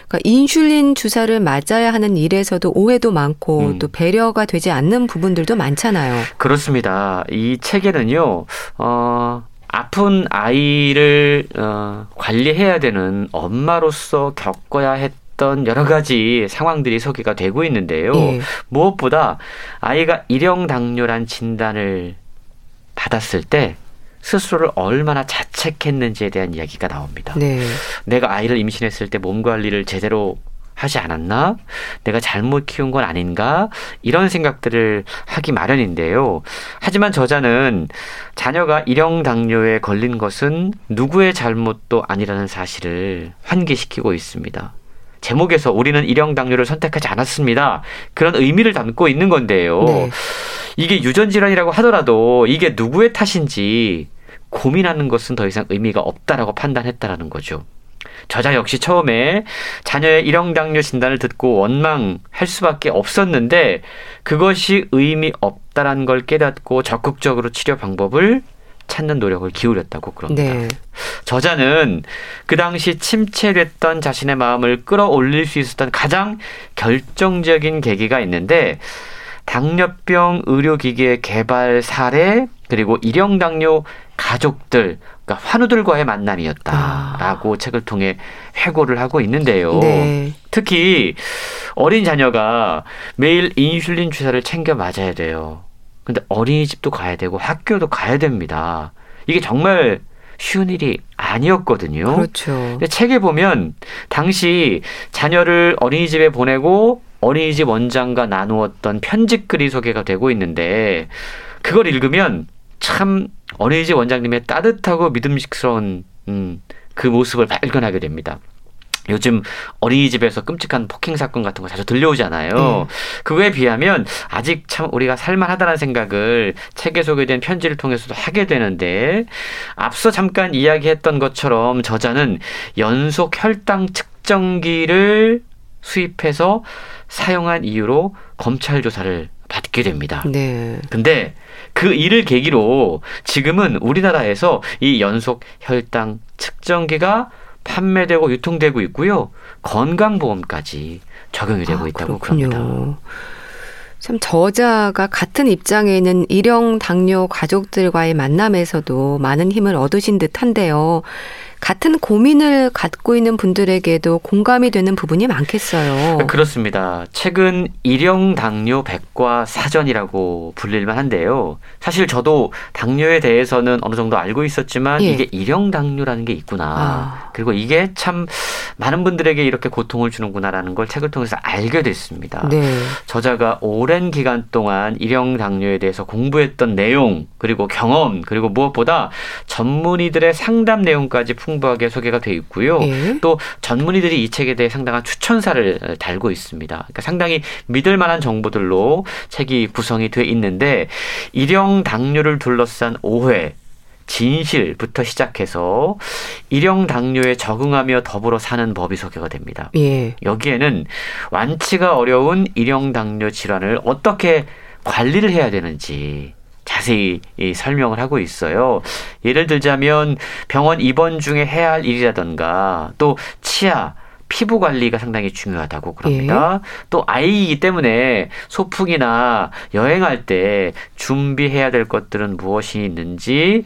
그러니까 인슐린 주사를 맞아야 하는 일에서도 오해도 많고 음. 또 배려가 되지 않는 부분들도 많잖아요. 그렇습니다. 이 책에는요. 어 아픈 아이를 어, 관리해야 되는 엄마로서 겪어야 했 어떤 여러 가지 상황들이 소개가 되고 있는데요. 예. 무엇보다 아이가 일형 당뇨란 진단을 받았을 때 스스로를 얼마나 자책했는지에 대한 이야기가 나옵니다. 네. 내가 아이를 임신했을 때 몸 관리를 제대로 하지 않았나? 내가 잘못 키운 건 아닌가? 이런 생각들을 하기 마련인데요. 하지만 저자는 자녀가 일형 당뇨에 걸린 것은 누구의 잘못도 아니라는 사실을 환기시키고 있습니다. 제목에서 우리는 일형 당뇨를 선택하지 않았습니다. 그런 의미를 담고 있는 건데요. 네. 이게 유전 질환이라고 하더라도 이게 누구의 탓인지 고민하는 것은 더 이상 의미가 없다라고 판단했다라는 거죠. 저자 역시 처음에 자녀의 일형 당뇨 진단을 듣고 원망할 수밖에 없었는데 그것이 의미 없다라는 걸 깨닫고 적극적으로 치료 방법을 찾는 노력을 기울였다고 그럽니다. 네. 저자는 그 당시 침체됐던 자신의 마음을 끌어올릴 수 있었던 가장 결정적인 계기가 있는데 당뇨병 의료기기의 개발 사례 그리고 일형 당뇨 가족들 그러니까 환우들과의 만남이었다라고 아. 책을 통해 회고를 하고 있는데요. 네. 특히 어린 자녀가 매일 인슐린 주사를 챙겨 맞아야 돼요. 근데 어린이집도 가야 되고 학교도 가야 됩니다. 이게 정말 쉬운 일이 아니었거든요. 그렇죠. 근데 책에 보면 당시 자녀를 어린이집에 보내고 어린이집 원장과 나누었던 편집글이 소개가 되고 있는데 그걸 읽으면 참 어린이집 원장님의 따뜻하고 믿음직스러운 음, 그 모습을 발견하게 됩니다. 요즘 어린이집에서 끔찍한 폭행 사건 같은 거 자주 들려오잖아요. 네. 그거에 비하면 아직 참 우리가 살만하다는 생각을 책에 소개된 편지를 통해서도 하게 되는데 앞서 잠깐 이야기했던 것처럼 저자는 연속 혈당 측정기를 수입해서 사용한 이유로 검찰 조사를 받게 됩니다. 네. 근데 그 일을 계기로 지금은 우리나라에서 이 연속 혈당 측정기가 판매되고 유통되고 있고요. 건강보험까지 적용이 되고 아, 있다고 그렇군요. 그럽니다. 참 저자가 같은 입장에 있는 일형 당뇨 가족들과의 만남에서도 많은 힘을 얻으신 듯한데요. 같은 고민을 갖고 있는 분들에게도 공감이 되는 부분이 많겠어요. 그렇습니다. 최근 일형 당뇨 백과 사전이라고 불릴만 한데요. 사실 저도 당뇨에 대해서는 어느 정도 알고 있었지만 예. 이게 일형 당뇨라는 게 있구나. 아. 그리고 이게 참 많은 분들에게 이렇게 고통을 주는구나라는 걸 책을 통해서 알게 됐습니다. 네. 저자가 오랜 기간 동안 일형 당뇨에 대해서 공부했던 내용 그리고 경험 그리고 무엇보다 전문의들의 상담 내용까지 풍 풍부하게 소개가 되어 있고요. 예. 또 전문의들이 이 책에 대해 상당한 추천사를 달고 있습니다. 그러니까 상당히 믿을 만한 정보들로 책이 구성이 되어 있는데 일형 당뇨를 둘러싼 오해 진실부터 시작해서 일형 당뇨에 적응하며 더불어 사는 법이 소개가 됩니다. 예. 여기에는 완치가 어려운 일형 당뇨 질환을 어떻게 관리를 해야 되는지 자세히 설명을 하고 있어요. 예를 들자면 병원 입원 중에 해야 할 일이라던가 또 치아 피부 관리가 상당히 중요하다고 그럽니다. 예. 또 아이이기 때문에 소풍이나 여행할 때 준비해야 될 것들은 무엇이 있는지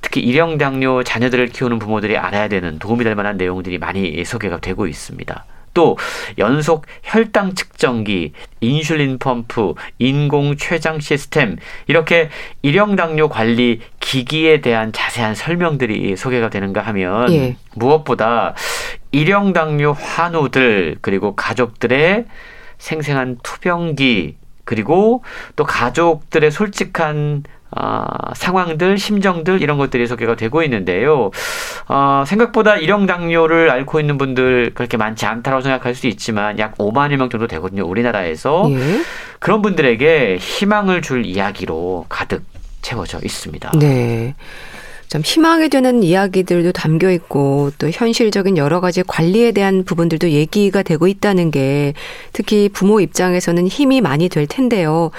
특히 일형 당뇨 자녀들을 키우는 부모들이 알아야 되는 도움이 될 만한 내용들이 많이 소개가 되고 있습니다. 또 연속 혈당 측정기, 인슐린 펌프, 인공 췌장 시스템 이렇게 일형 당뇨 관리 기기에 대한 자세한 설명들이 소개가 되는가 하면 예. 무엇보다 일형 당뇨 환우들 그리고 가족들의 생생한 투병기 그리고 또 가족들의 솔직한 어, 상황들, 심정들 이런 것들이 소개가 되고 있는데요. 어, 생각보다 일형 당뇨를 앓고 있는 분들 그렇게 많지 않다고 생각할 수 있지만 약 5만여 명 정도 되거든요. 우리나라에서 예. 그런 분들에게 희망을 줄 이야기로 가득 채워져 있습니다. 네. 좀 희망이 되는 이야기들도 담겨 있고 또 현실적인 여러 가지 관리에 대한 부분들도 얘기가 되고 있다는 게 특히 부모 입장에서는 힘이 많이 될 텐데요.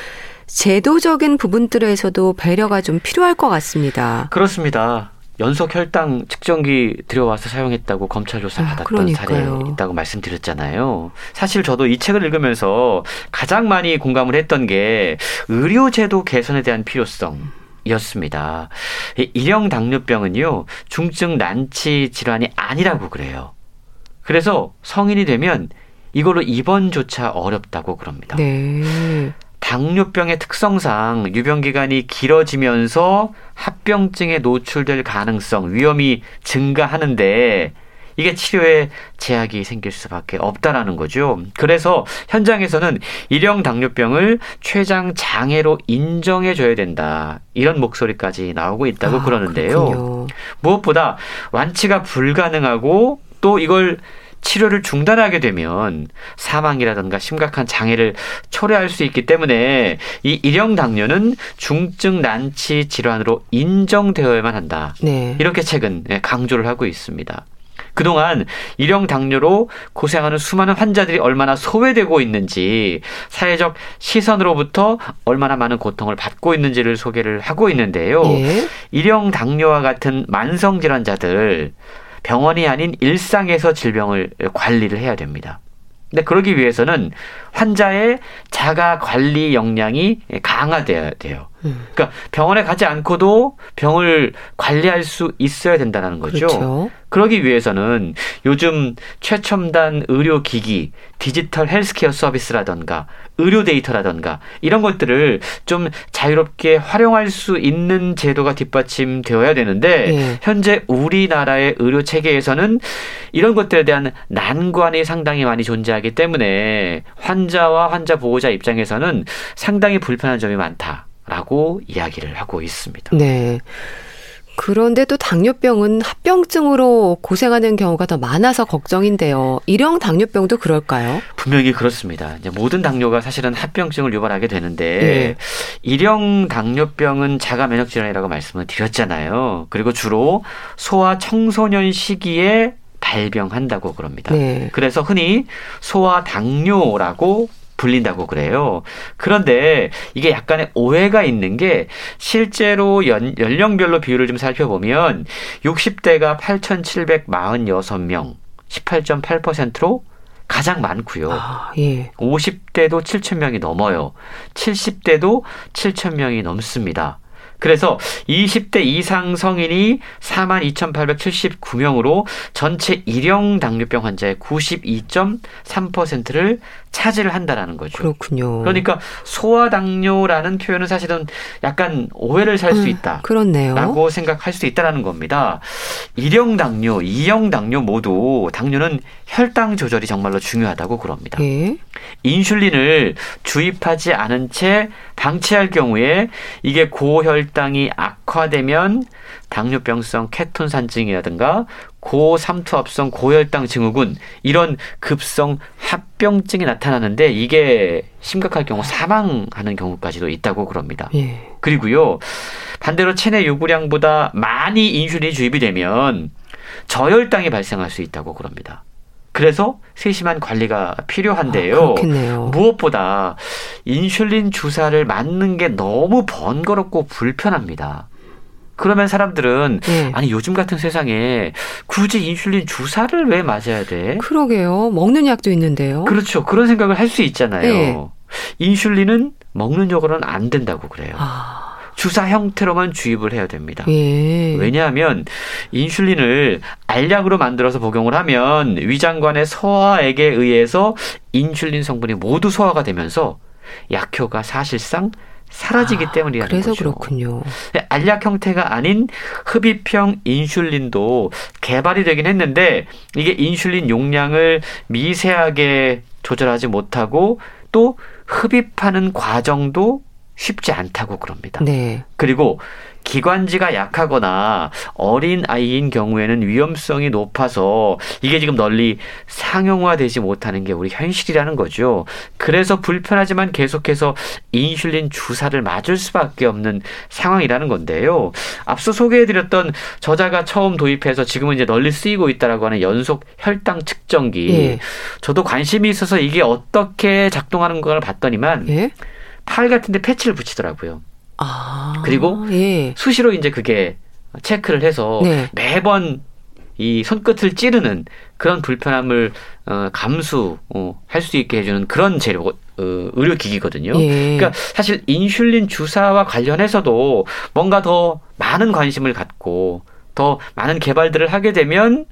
제도적인 부분들에서도 배려가 좀 필요할 것 같습니다. 그렇습니다. 연속 혈당 측정기 들여와서 사용했다고 검찰 조사 아, 받았던 아, 사례 있다고 말씀드렸잖아요. 사실 저도 이 책을 읽으면서 가장 많이 공감을 했던 게 의료제도 개선에 대한 필요성. 이었습니다. 일형 당뇨병은요, 중증 난치 질환이 아니라고 그래요. 그래서 성인이 되면 이걸로 입원조차 어렵다고 그럽니다. 네. 당뇨병의 특성상 유병 기간이 길어지면서 합병증에 노출될 가능성, 위험이 증가하는데 이게 치료에 제약이 생길 수밖에 없다라는 거죠. 그래서 현장에서는 일형 당뇨병을 췌장 장애로 인정해 줘야 된다. 이런 목소리까지 나오고 있다고 아, 그러는데요. 그렇군요. 무엇보다 완치가 불가능하고 또 이걸 치료를 중단하게 되면 사망이라든가 심각한 장애를 초래할 수 있기 때문에 이 일형 당뇨는 중증 난치 질환으로 인정되어야만 한다. 네. 이렇게 책은 강조를 하고 있습니다. 그동안 일형 당뇨로 고생하는 수많은 환자들이 얼마나 소외되고 있는지 사회적 시선으로부터 얼마나 많은 고통을 받고 있는지를 소개를 하고 있는데요. 예. 일형 당뇨와 같은 만성 질환자들 병원이 아닌 일상에서 질병을 관리를 해야 됩니다. 근데 그러기 위해서는 환자의 자가 관리 역량이 강화돼야 돼요. 음. 그러니까 병원에 가지 않고도 병을 관리할 수 있어야 된다는 거죠. 그렇죠. 그러기 위해서는 요즘 최첨단 의료 기기, 디지털 헬스케어 서비스라던가 의료 데이터라던가 이런 것들을 좀 자유롭게 활용할 수 있는 제도가 뒷받침되어야 되는데 네. 현재 우리나라의 의료 체계에서는 이런 것들에 대한 난관이 상당히 많이 존재하기 때문에 환자와 환자 보호자 입장에서는 상당히 불편한 점이 많다 라고 이야기를 하고 있습니다. 네. 그런데 또 당뇨병은 합병증으로 고생하는 경우가 더 많아서 걱정인데요. 일형 당뇨병도 그럴까요? 분명히 그렇습니다. 이제 모든 당뇨가 사실은 합병증을 유발하게 되는데 네. 일형 당뇨병은 자가 면역 질환이라고 말씀을 드렸잖아요. 그리고 주로 소아 청소년 시기에 발병한다고 그럽니다. 네. 그래서 흔히 소아 당뇨라고 불린다고 그래요. 그런데 이게 약간의 오해가 있는 게 실제로 연, 연령별로 비율을 좀 살펴보면 60대가 8,746명, 18.8%로 가장 많고요. 아, 예. 50대도 7,000명이 넘어요. 70대도 7,000명이 넘습니다. 그래서 20대 이상 성인이 42,879명으로 전체 일형 당뇨병 환자의 92.3%를 차지를 한다라는 거죠. 그렇군요. 그러니까 소아당뇨라는 표현은 사실은 약간 오해를 살수 음, 있다. 그렇네요. 라고 생각할 수 있다라는 겁니다. 일형 당뇨, 이형 당뇨 모두 당뇨는 혈당 조절이 정말로 중요하다고 그럽니다. 예. 인슐린을 주입하지 않은 채 방치할 경우에 이게 고혈당이 악화되면 당뇨병성 케톤 산증이라든가 고삼투압성 고혈당 증후군 이런 급성 합병증이 나타나는데 이게 심각할 경우 사망하는 경우까지도 있다고 그럽니다. 예. 그리고요 반대로 체내 요구량보다 많이 인슐린이 주입이 되면 저혈당이 발생할 수 있다고 그럽니다. 그래서 세심한 관리가 필요한데요. 아, 무엇보다 인슐린 주사를 맞는 게 너무 번거롭고 불편합니다. 그러면 사람들은 네. 아니 요즘 같은 세상에 굳이 인슐린 주사를 왜 맞아야 돼? 그러게요. 먹는 약도 있는데요. 그렇죠. 그런 생각을 할 수 있잖아요. 네. 인슐린은 먹는 약으로는 안 된다고 그래요. 아. 주사 형태로만 주입을 해야 됩니다. 예. 왜냐하면 인슐린을 알약으로 만들어서 복용을 하면 위장관의 소화액에 의해서 인슐린 성분이 모두 소화가 되면서 약효가 사실상 사라지기 아, 때문이라는 그래서 거죠. 그렇군요. 알약 형태가 아닌 흡입형 인슐린도 개발이 되긴 했는데 이게 인슐린 용량을 미세하게 조절하지 못하고 또 흡입하는 과정도 쉽지 않다고 그럽니다. 네. 그리고 기관지가 약하거나 어린 아이인 경우에는 위험성이 높아서 이게 지금 널리 상용화되지 못하는 게 우리 현실이라는 거죠. 그래서 불편하지만 계속해서 인슐린 주사를 맞을 수밖에 없는 상황이라는 건데요. 앞서 소개해드렸던 저자가 처음 도입해서 지금은 이제 널리 쓰이고 있다라고 하는 연속 혈당 측정기. 예. 저도 관심이 있어서 이게 어떻게 작동하는 걸 봤더니만 예? 팔 같은데 패치를 붙이더라고요. 아, 그리고 예. 수시로 이제 그게 체크를 해서 네. 매번 이 손끝을 찌르는 그런 불편함을 어, 감수할 어, 수 있게 해주는 그런 재료 어, 의료기기거든요. 예. 그러니까 사실 인슐린 주사와 관련해서도 뭔가 더 많은 관심을 갖고 더 많은 개발들을 하게 되면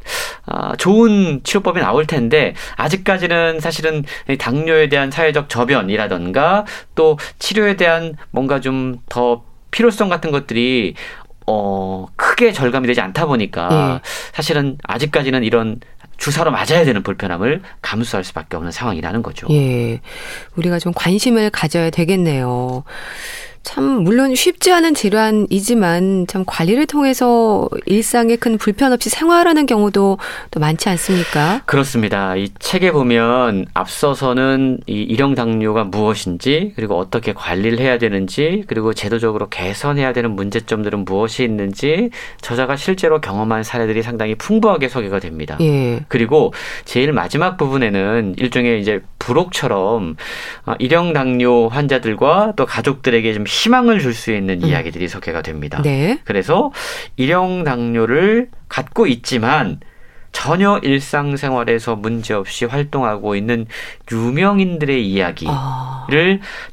아, 좋은 치료법이 나올 텐데 아직까지는 사실은 당뇨에 대한 사회적 저변이라던가 또 치료에 대한 뭔가 좀 더 필요성 같은 것들이 어, 크게 절감이 되지 않다 보니까 예. 사실은 아직까지는 이런 주사로 맞아야 되는 불편함을 감수할 수밖에 없는 상황이라는 거죠. 예. 우리가 좀 관심을 가져야 되겠네요. 참 물론 쉽지 않은 질환이지만 참 관리를 통해서 일상에 큰 불편 없이 생활하는 경우도 또 많지 않습니까? 그렇습니다. 이 책에 보면 앞서서는 이 일형 당뇨가 무엇인지 그리고 어떻게 관리를 해야 되는지 그리고 제도적으로 개선해야 되는 문제점들은 무엇이 있는지 저자가 실제로 경험한 사례들이 상당히 풍부하게 소개가 됩니다. 예. 그리고 제일 마지막 부분에는 일종의 이제 부록처럼 어, 일형 당뇨 환자들과 또 가족들에게 좀 희망을 줄 수 있는 음. 이야기들이 소개가 됩니다. 네. 그래서 일형 당뇨를 갖고 있지만 전혀 일상생활에서 문제없이 활동하고 있는 유명인들의 이야기를 아.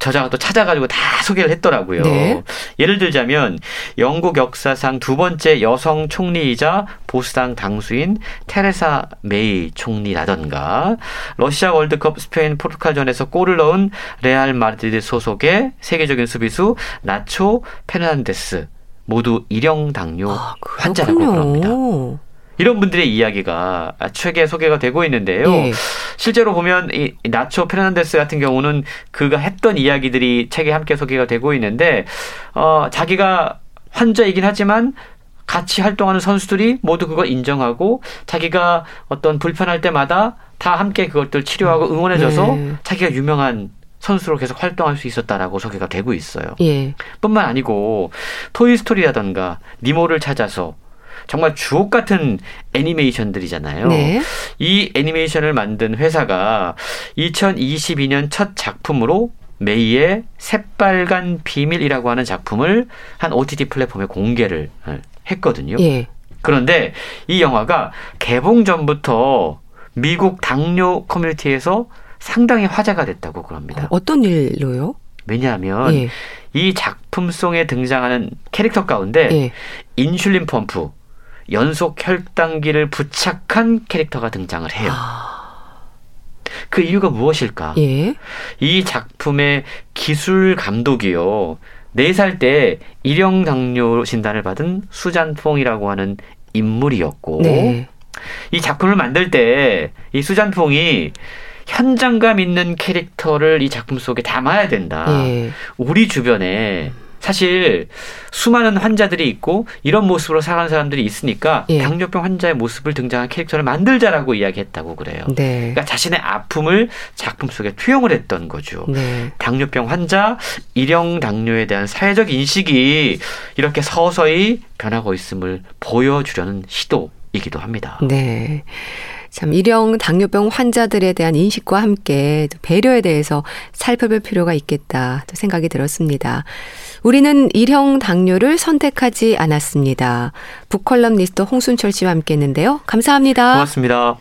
저자가 또 찾아가지고 다 소개를 했더라고요. 네. 예를 들자면 영국 역사상 두 번째 여성 총리이자 보수당 당수인 테레사 메이 총리라던가 러시아 월드컵 스페인 포르투갈전에서 골을 넣은 레알 마드리드 소속의 세계적인 수비수 나초 페르난데스 모두 일형 당뇨 아, 환자라고 그럽니다. 이런 분들의 이야기가 책에 소개가 되고 있는데요. 예. 실제로 보면 이 나초 페르난데스 같은 경우는 그가 했던 이야기들이 책에 함께 소개가 되고 있는데 어 자기가 환자이긴 하지만 같이 활동하는 선수들이 모두 그걸 인정하고 자기가 어떤 불편할 때마다 다 함께 그것들 치료하고 응원해줘서 네. 자기가 유명한 선수로 계속 활동할 수 있었다라고 소개가 되고 있어요. 예. 뿐만 아니고 토이 스토리라던가 니모를 찾아서 정말 주옥 같은 애니메이션들이잖아요. 네. 이 애니메이션을 만든 회사가 2022년 첫 작품으로 메이의 새빨간 비밀이라고 하는 작품을 한 OTT 플랫폼에 공개를 했거든요. 예. 그런데 이 영화가 개봉 전부터 미국 당뇨 커뮤니티에서 상당히 화제가 됐다고 그럽니다. 어, 떤 일로요? 왜냐하면 예. 이 작품 속에 등장하는 캐릭터 가운데 예. 인슐린 펌프, 연속 혈당기를 부착한 캐릭터가 등장을 해요. 아... 그 이유가 무엇일까? 예? 이 작품의 기술 감독이요. 4살 때 일형 당뇨 진단을 받은 수잔퐁이라고 하는 인물이었고 네. 이 작품을 만들 때 이 수잔퐁이 현장감 있는 캐릭터를 이 작품 속에 담아야 된다. 예. 우리 주변에 사실 수많은 환자들이 있고 이런 모습으로 살아가는 사람들이 있으니까 예. 당뇨병 환자의 모습을 등장한 캐릭터를 만들자라고 이야기했다고 그래요. 네. 그러니까 자신의 아픔을 작품 속에 투영을 했던 거죠. 네. 당뇨병 환자, 일형 당뇨에 대한 사회적 인식이 이렇게 서서히 변하고 있음을 보여주려는 시도이기도 합니다. 네. 참 일형 당뇨병 환자들에 대한 인식과 함께 배려에 대해서 살펴볼 필요가 있겠다 생각이 들었습니다. 우리는 일형 당뇨를 선택하지 않았습니다. 북컬럼니스트 홍순철 씨와 함께 했는데요. 감사합니다. 고맙습니다.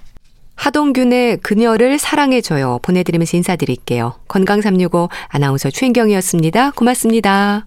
하동균의 그녀를 사랑해줘요. 보내드리면서 인사드릴게요. 건강365 아나운서 최인경이었습니다. 고맙습니다.